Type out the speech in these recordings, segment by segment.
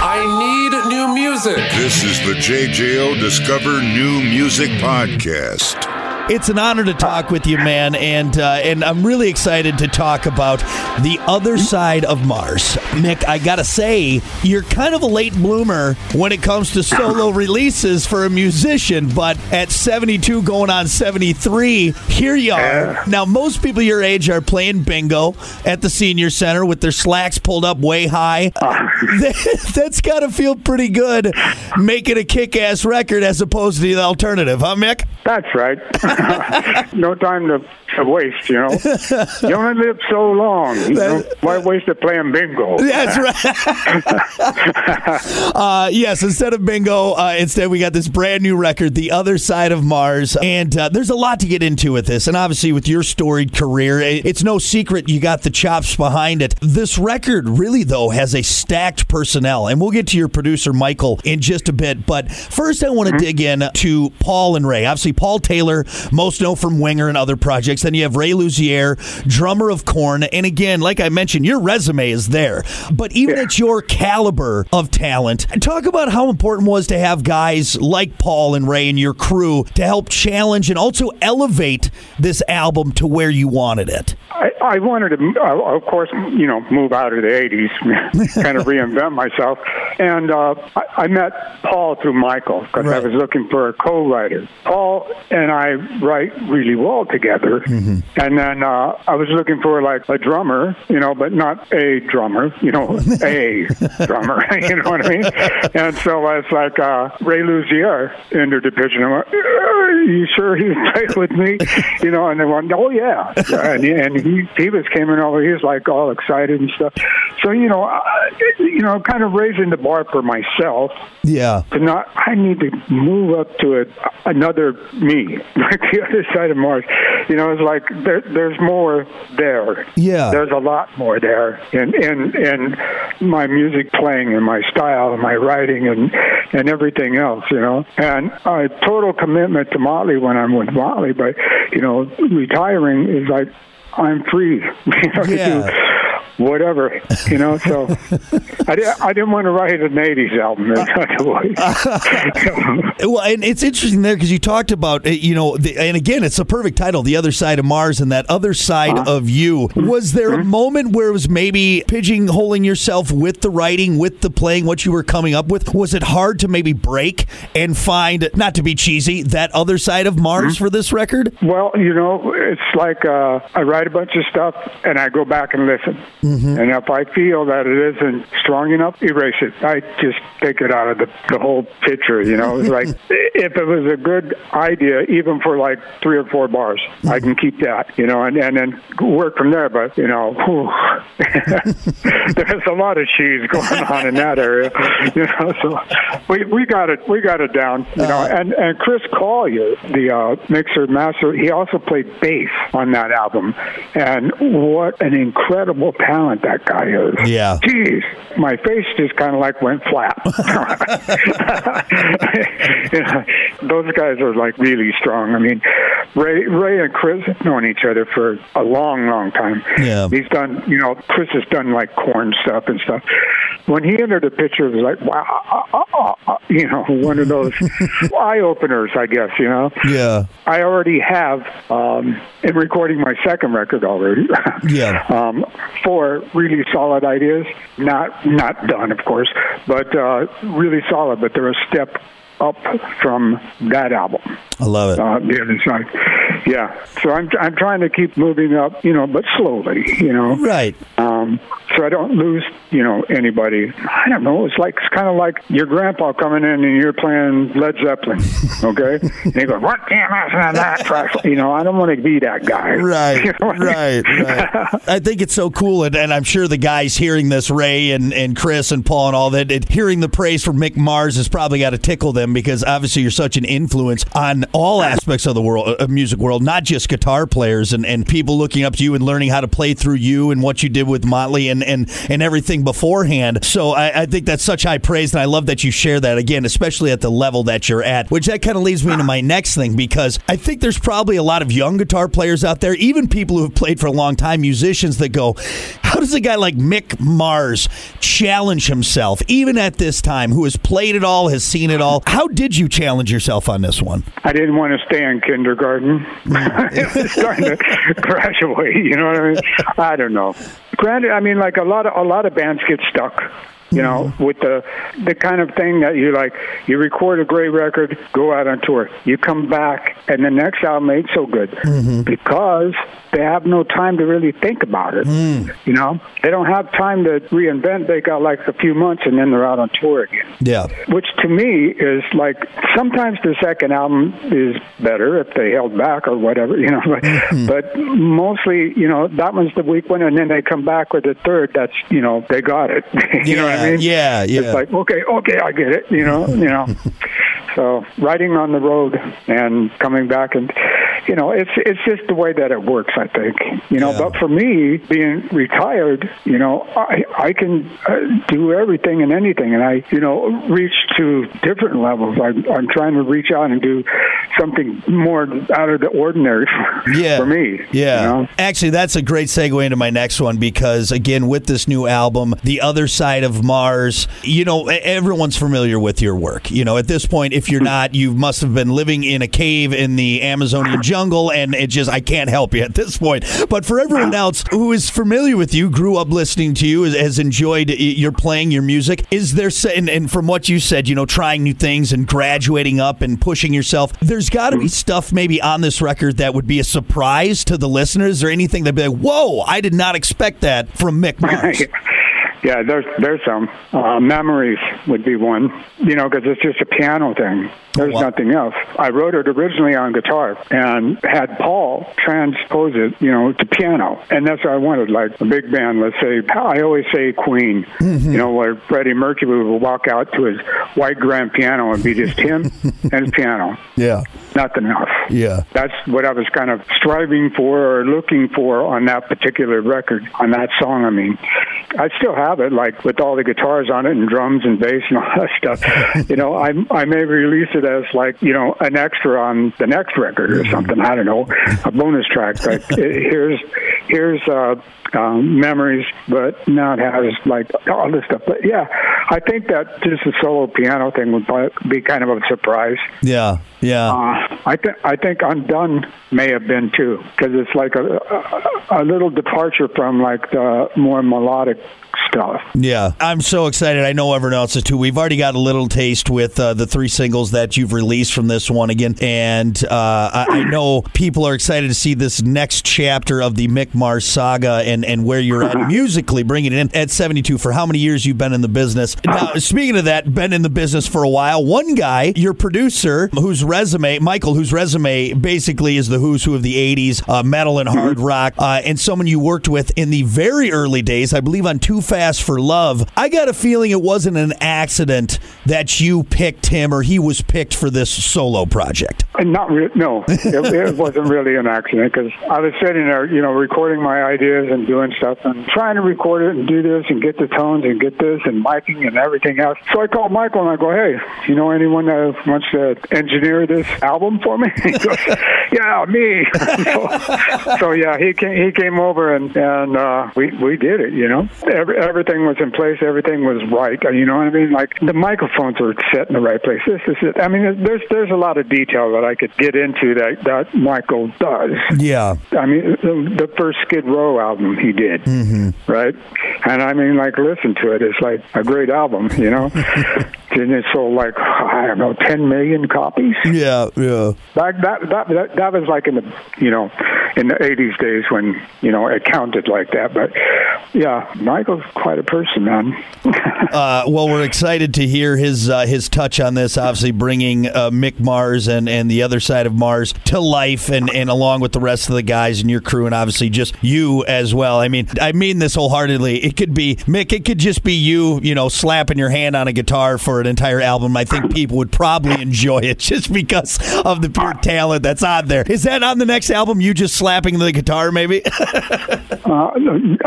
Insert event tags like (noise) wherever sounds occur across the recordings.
I need new music. This is the JJO Discover New Music Podcast. It's an honor to talk with you, man, and uh, and I'm really excited to talk about the other side of Mars. Mick, I gotta say, you're kind of a late bloomer when it comes to solo releases for a musician, but at 72 going on 73, here you are. Now, most people your age are playing bingo at the senior center with their slacks pulled up way high. (laughs) That's gotta feel pretty good making a kick ass record as opposed to the alternative, huh, Mick? That's right. (laughs) no time to, to waste, you know. You only live so long. You know? Why waste it playing bingo? That's right. (laughs) uh, yes, instead of bingo, uh, instead we got this brand new record, The Other Side of Mars. And uh, there's a lot to get into with this. And obviously, with your storied career, it's no secret you got the chops behind it. This record really, though, has a stacked personnel. And we'll get to your producer, Michael, in just a bit. But first, I want to mm-hmm. dig in to Paul and Ray. Obviously, Paul Taylor, most know from Winger and other projects. Then you have Ray Luzier, drummer of Korn. And again, like I mentioned, your resume is there. But even yeah. at your caliber of talent, talk about how important it was to have guys like Paul and Ray and your crew to help challenge and also elevate this album to where you wanted it. I, I wanted to, uh, of course, you know, move out of the '80s, (laughs) kind of reinvent myself, and uh, I, I met Paul through Michael because right. I was looking for a co-writer. Paul and I write really well together, mm-hmm. and then uh, I was looking for like a drummer, you know, but not a drummer, you know, a (laughs) drummer, (laughs) you know what I mean? And so I was like, uh, Ray Luzier entered the picture. I'm like, Are you sure he'd play with me? You know, and they went, oh yeah, and, and he he was came in over. He was like all excited and stuff. So you know, I, you know, kind of raising the bar for myself. Yeah. To not, I need to move up to a, another me, (laughs) like the other side of Mars. You know, it's like there, there's more there. Yeah. There's a lot more there in in in my music playing and my style and my writing and and everything else. You know, and a total commitment to Motley when I'm with Motley, but you know, retiring is like I'm free. (laughs) Yeah whatever, you know. So I, didn't, I didn't want to write an '80s album. (laughs) well, and it's interesting there because you talked about uh, you know, the, and again, it's a perfect title, "The Other Side of Mars," and that other side uh-huh. of you. Was there mm-hmm. a moment where it was maybe pigeonholing yourself with the writing, with the playing, what you were coming up with? Was it hard to maybe break and find, not to be cheesy, that other side of Mars mm-hmm. for this record? Well, you know, it's like uh, I write a bunch of stuff and I go back and listen. Mm-hmm. And if I feel that it isn't strong enough, erase it. I just take it out of the, the whole picture, you know. It's like (laughs) if it was a good idea, even for like three or four bars, mm-hmm. I can keep that, you know, and, and then work from there. But, you know, (laughs) there's a lot of cheese going on in that area, (laughs) you know. So we, we got it, we got it down, you know. Uh-huh. And, and Chris Collier, the uh, mixer master, he also played bass on that album. And what an incredible talent talent that guy is. Yeah. Jeez, my face just kind of like went flat. (laughs) you know, those guys are like really strong. I mean, Ray, Ray and Chris have known each other for a long, long time. Yeah. He's done, you know, Chris has done like Korn stuff and stuff. When he entered the picture, it was like, wow, uh, uh, uh, you know, (laughs) one of those (laughs) eye openers, I guess, you know? Yeah. I already have, um, in recording my second record already. (laughs) yeah. Um, four really solid ideas. Not not done, of course, but uh, really solid. But they're a step up from that album. I love it. Uh, the other side. Yeah. So I'm I'm trying to keep moving up, you know, but slowly, you know. Right. Um, so I don't lose, you know, anybody. I don't know. It's like it's kind of like your grandpa coming in and you're playing Led Zeppelin, okay? and he goes, "What damn to that?" You know, I don't want to be that guy. (laughs) Right. (laughs) You know right. I mean? right. I think it's so cool, and, and, I'm sure the guys hearing this, Ray and, and Chris and Paul and all that, it, hearing the praise from Mick Mars has probably got to tickle them because obviously you're such an influence on all aspects of the world, of music world, not just guitar players and, and people looking up to you and learning how to play through you and what you did with Motley and and and everything beforehand. So I, I think that's such high praise, and I love that you share that again, especially at the level that you're at. Which that kind of leads me into my next thing because I think there's probably a lot of young guitar players out there, even people who have played for a long time, musicians that go, "How does a guy like Mick Mars challenge himself, even at this time, who has played it all, has seen it all? How did you challenge yourself on this one?" I didn't want to stay in kindergarten. (laughs) it was starting to (laughs) graduate. You know what I mean? I don't know. Granted, I mean, like a lot of a lot of bands get stuck you know, mm-hmm. with the the kind of thing that you like. You record a great record, go out on tour. You come back, and the next album ain't so good mm-hmm. because they have no time to really think about it. Mm. You know, they don't have time to reinvent. They got like a few months, and then they're out on tour again. Yeah, which to me is like sometimes the second album is better if they held back or whatever. You know, (laughs) but, mm-hmm. but mostly, you know, that one's the weak one, and then they come back with a third. That's you know, they got it. (laughs) you yeah. know I mean? Yeah, yeah. It's like, okay, okay, I get it. You know, you know. (laughs) so riding on the road and coming back and you know, it's it's just the way that it works. I think, you know. Yeah. But for me, being retired, you know, I I can uh, do everything and anything, and I, you know, reach to different levels. I, I'm trying to reach out and do something more out of the ordinary for, yeah. for me. Yeah. You know? Actually, that's a great segue into my next one because again, with this new album, The Other Side of Mars, you know, everyone's familiar with your work. You know, at this point, if you're not, you must have been living in a cave in the Amazonian jungle and it just I can't help you at this point. But for everyone else who is familiar with you, grew up listening to you, has enjoyed your playing your music, is there and, and from what you said, you know, trying new things and graduating up and pushing yourself, there's got to be stuff maybe on this record that would be a surprise to the listeners, or anything that'd be like, "Whoa, I did not expect that from Mick Mars." (laughs) Yeah, there's there's some uh, memories would be one. You know, because it's just a piano thing. There's nothing else. I wrote it originally on guitar and had Paul transpose it, you know, to piano, and that's what I wanted. Like a big band, let's say. I always say Queen. Mm-hmm. You know, where Freddie Mercury would walk out to his white grand piano and be just him (laughs) and his piano. Yeah, nothing else. Yeah, that's what I was kind of striving for or looking for on that particular record, on that song. I mean, I still have have it, like with all the guitars on it and drums and bass and all (laughs) that stuff. you know, I I may release it as like you know an extra on the next record or something. I don't know, a bonus track. But (laughs) here's here's uh, um, memories, but now it has like all this stuff. But yeah, I think that just the solo piano thing would be kind of a surprise. Yeah, yeah. Uh, I think I think Undone may have been too, because it's like a, a, a little departure from like the more melodic stuff. Yeah, I'm so excited. I know everyone else is too. We've already got a little taste with uh, the three singles that you've released from this one again, and uh, I, I, know people are excited to see this next chapter of the Mick Mars saga and and where you're at (laughs) musically, bringing it in at 72. For how many years you've been in the business? Now, speaking of that, been in the business for a while. One guy, your producer, whose resume, Michael, whose resume basically is the who's who of the 80s, uh, metal and hard rock, uh, and someone you worked with in the very early days, I believe on Too Fast for Love. I got a feeling it wasn't an accident that you picked him or he was picked for this solo project. Uh, not re- no, (laughs) it, it wasn't really an accident because I was sitting there, you know, recording my ideas and doing stuff and trying to record it and do this and get the tones and get this and miking and everything else. So I called Michael and I go, hey, you know anyone that wants to engineer this album for me? (laughs) He goes, yeah, me. (laughs) so, so, yeah, he came, he came over and and uh, we we did it. You know, Every, everything was in place, everything was right. You know what I mean? Like the microphones were set in the right place. This is it. I mean, there's there's a lot of detail that I could get into that that Michael does. Yeah. I mean, the, the first Skid Row album he did, mm-hmm. right? And I mean, like, listen to it. It's like a great album, you know. (laughs) and it sold like I don't know, ten million copies. Yeah, yeah. That that that that, that was like in the you know in the '80s days when you know it counted like that. But yeah, Michael's quite a person, man. (laughs) uh, well, we're excited to hear his uh, his touch on this. Obviously, bringing uh, Mick Mars and and the other side of Mars to life, and and along with the rest of the guys and your crew, and obviously just you as well. I mean, I mean this wholeheartedly. It could be Mick. It could just be you, you know, slapping your hand on a guitar for an entire album. I think people would probably (laughs) enjoy it just because of the pure talent that's on there. Is that on the next album? You just slapping the guitar, maybe? (laughs) uh,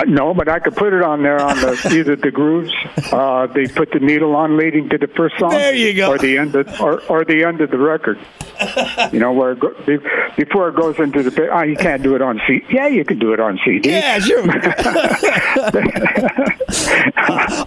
no, but I could put it on there on the (laughs) either the grooves. Uh, they put the needle on leading to the first song. There you go. Or the end of or, or the end of the record. You know where it go, be- before it goes into the. Oh, you can't do it on CD. Yeah, you can do it on CD. Yeah, sure. (laughs)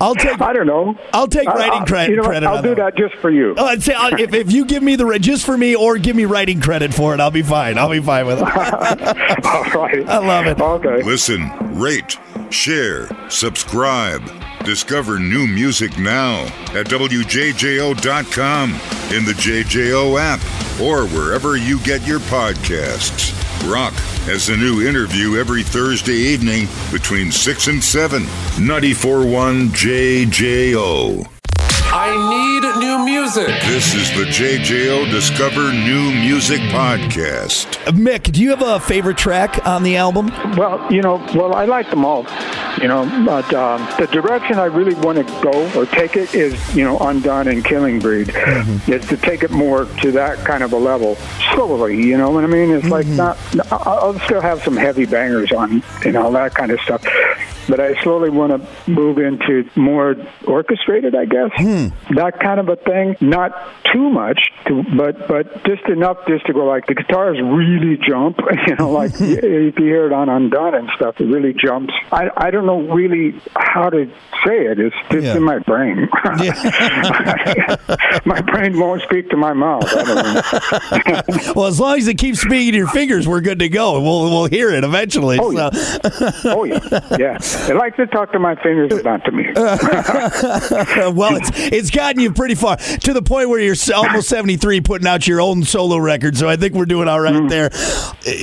I'll take. I don't know. I'll take writing I- credit. You know credit I'll on do that. that just for you. Oh, I'd say I'll, if, if you give me the just for me or give me writing credit for it, I'll be fine. I'll be fine with it. (laughs) All right. I love it. Okay. Listen, rate, share, subscribe. Discover new music now at WJJO.com, in the JJO app, or wherever you get your podcasts. Rock has a new interview every Thursday evening between 6 and 7. 94.1 JJO. I need new music. This is the JJO Discover New Music Podcast. Mick, do you have a favorite track on the album? Well, you know, well, I like them all, you know, but um, the direction I really want to go or take it is, you know, Undone and Killing Breed. Mm-hmm. Is to take it more to that kind of a level slowly, you know what I mean? It's like mm-hmm. not, I- I'll still have some heavy bangers on, you know, that kind of stuff. But I slowly want to move into more orchestrated, I guess. Hmm. That kind of a thing. Not too much, to, but but just enough just to go like the guitars really jump. (laughs) You know, like (laughs) if you hear it on Undone and stuff, it really jumps. I I don't know really how to say it. It's just Yeah. in my brain. (laughs) my brain won't speak to my mouth. I don't know. Well, as long as it keeps speaking to your fingers, we're good to go. We'll we'll hear it eventually. Oh, so. yeah. oh yeah, yeah. It likes to talk to my fingers, but not to me. well, it's it's gotten you pretty far to the point where you're almost 73, putting out your own solo record. So I think we're doing all right Mm-hmm. there.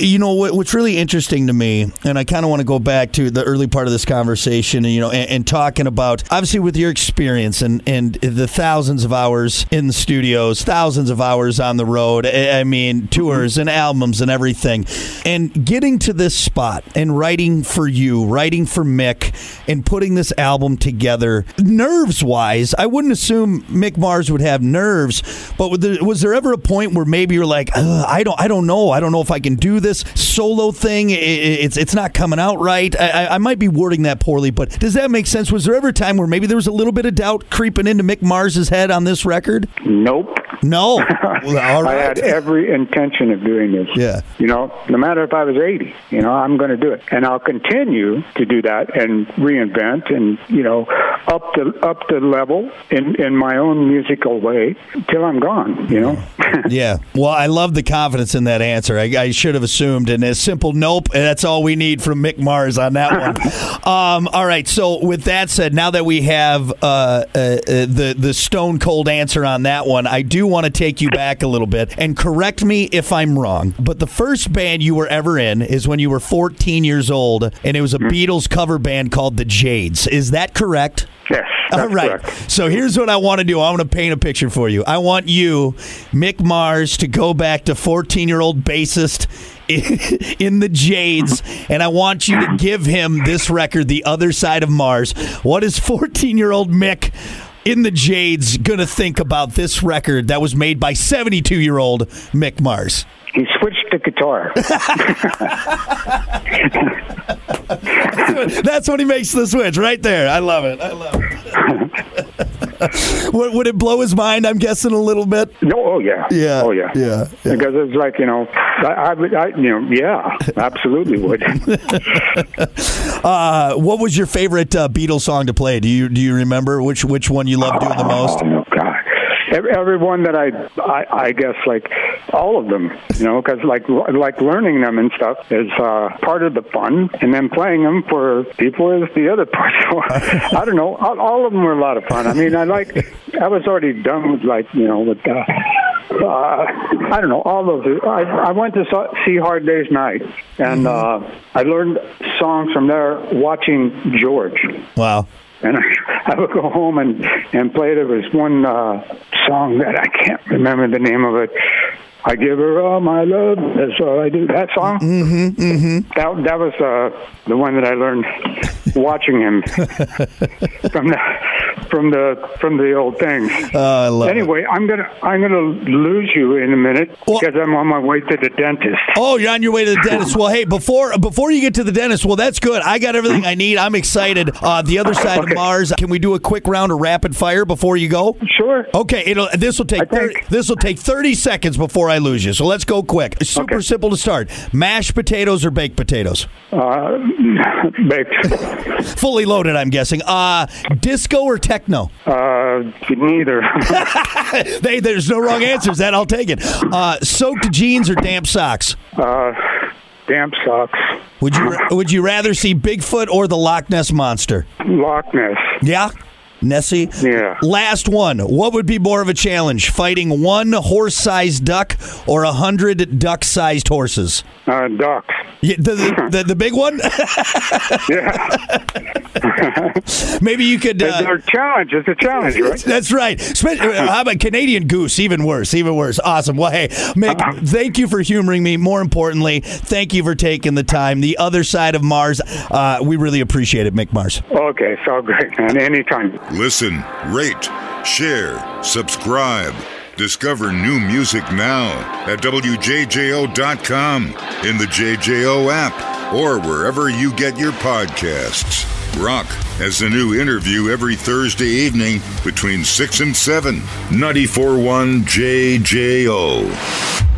You know what, what's really interesting to me, and I kind of want to go back to the early part of this conversation, and you know, and, and talking about obviously with your experience and and the thousands of hours in the studios, thousands of hours on the road. I I mean, tours and albums and everything, and getting to this spot and writing for you, writing for Mick, and putting this album together. Nerves wise, I wouldn't assume Mick Mars would have nerves, but was there, ever a point where maybe you're like, I don't, I don't know, I don't know if I can do this solo thing. It's it's not coming out right. I, I- might be wording that poorly, but does that make sense? Was there ever a time where maybe there was a little bit of doubt creeping into Mick Mars's head on this record? Nope. No. (laughs) Well, all I had every intention of doing this. Yeah. You know, no matter if I was 80, you know, I'm going to do it. And I'll continue to do that and reinvent and, you know, up the up the level in in my own musical way till I'm gone, you know. (laughs) Yeah. Well, I love the confidence in that answer. I, I should have assumed, and a simple nope. and That's all we need from Mick Mars on that one. (laughs) um, all right. So, with that said, now that we have uh, uh, uh, the the stone cold answer on that one, I do want to take you back a little bit and correct me if I'm wrong. But the first band you were ever in is when you were 14 years old, and it was a Beatles cover band called the Jades. Is that correct? yes. All right. correct. So here's what I want to do. I want to paint a picture for you. I want you, Mick Mars, to go back to 14 year old bassist (laughs) in the Jades, and I want you to give him this record, The Other Side of Mars. What is 14 year old Mick? In the Jades, gonna think about this record that was made by 72 year old Mick Mars. He switched to guitar. (laughs) (laughs) That's when he makes the switch, right there. I love it. I love it. (laughs) (laughs) would, would it blow his mind? I'm guessing a little bit. no, oh yeah. Yeah, Oh yeah. yeah, yeah. Because it's like, you know, I, I I you know, yeah, absolutely would. (laughs) (laughs) Uh, what was your favorite uh, Beatles song to play? Do you do you remember which which one you loved doing the most? Oh God! Every, everyone that I, I, I guess like all of them, you know, because like like learning them and stuff is uh, part of the fun, and then playing them for people is the other (laughs) part. So I don't know. All, all of them were a lot of fun. I mean, I like. I was already done with like you know with. Uh, uh, I don't know all those. I, I went to saw- see Hard Day's Night, and uh, I learned songs from there watching George Wow. and I, (laughs) I would go home and and play. There was one uh, song that I can't remember the name of it. I give her all my love. That's all I do. That song. Mm-hmm. Mm-hmm. That that was uh, the one that I learned watching him (laughs) from the from the from the old thing. Oh, I love it. Anyway, I'm gonna I'm gonna lose you in a minute Well- because I'm on my way to the dentist. Oh, you're on your way to the dentist. Well, hey, before before you get to the dentist, well, that's good. I got everything I need. I'm excited. Uh, the other side of Mars. Can we do a quick round of rapid fire before you go? Sure. Okay, it'll this will take 30, this will take 30 seconds before I lose you. So let's go quick. Super Okay. simple to start. Mashed potatoes or baked potatoes? Uh, (laughs) baked. Fully loaded, I'm guessing. Uh, disco or techno? Uh, neither. (laughs) Hey, there's no wrong answers. That I'll take it. Uh, soaked jeans or damp socks? uh, damp socks. Would you would you rather see Bigfoot or the Loch Ness monster? Loch Ness. Yeah. Nessie? Yeah. Last one. What would be more of a challenge? Fighting one horse sized duck or a hundred duck sized horses? Uh, ducks. Yeah, the, the, the, the big one? (laughs) Yeah. Maybe you could. It's Uh, a challenge. It's a challenge, right? (laughs) that's right. Spe- uh, How about Canadian goose? Even worse. Even worse. Awesome. Well, hey, Mick, thank you for humoring me. More importantly, thank you for taking the time. The other side of Mars. Uh, we really appreciate it, Mick Mars. Okay, so great, man. Anytime. Listen, rate, share, subscribe. Discover new music now at WJJO.com, in the JJO app, or wherever you get your podcasts. Rock has a new interview every Thursday evening between 6 and 7. 94.1 JJO.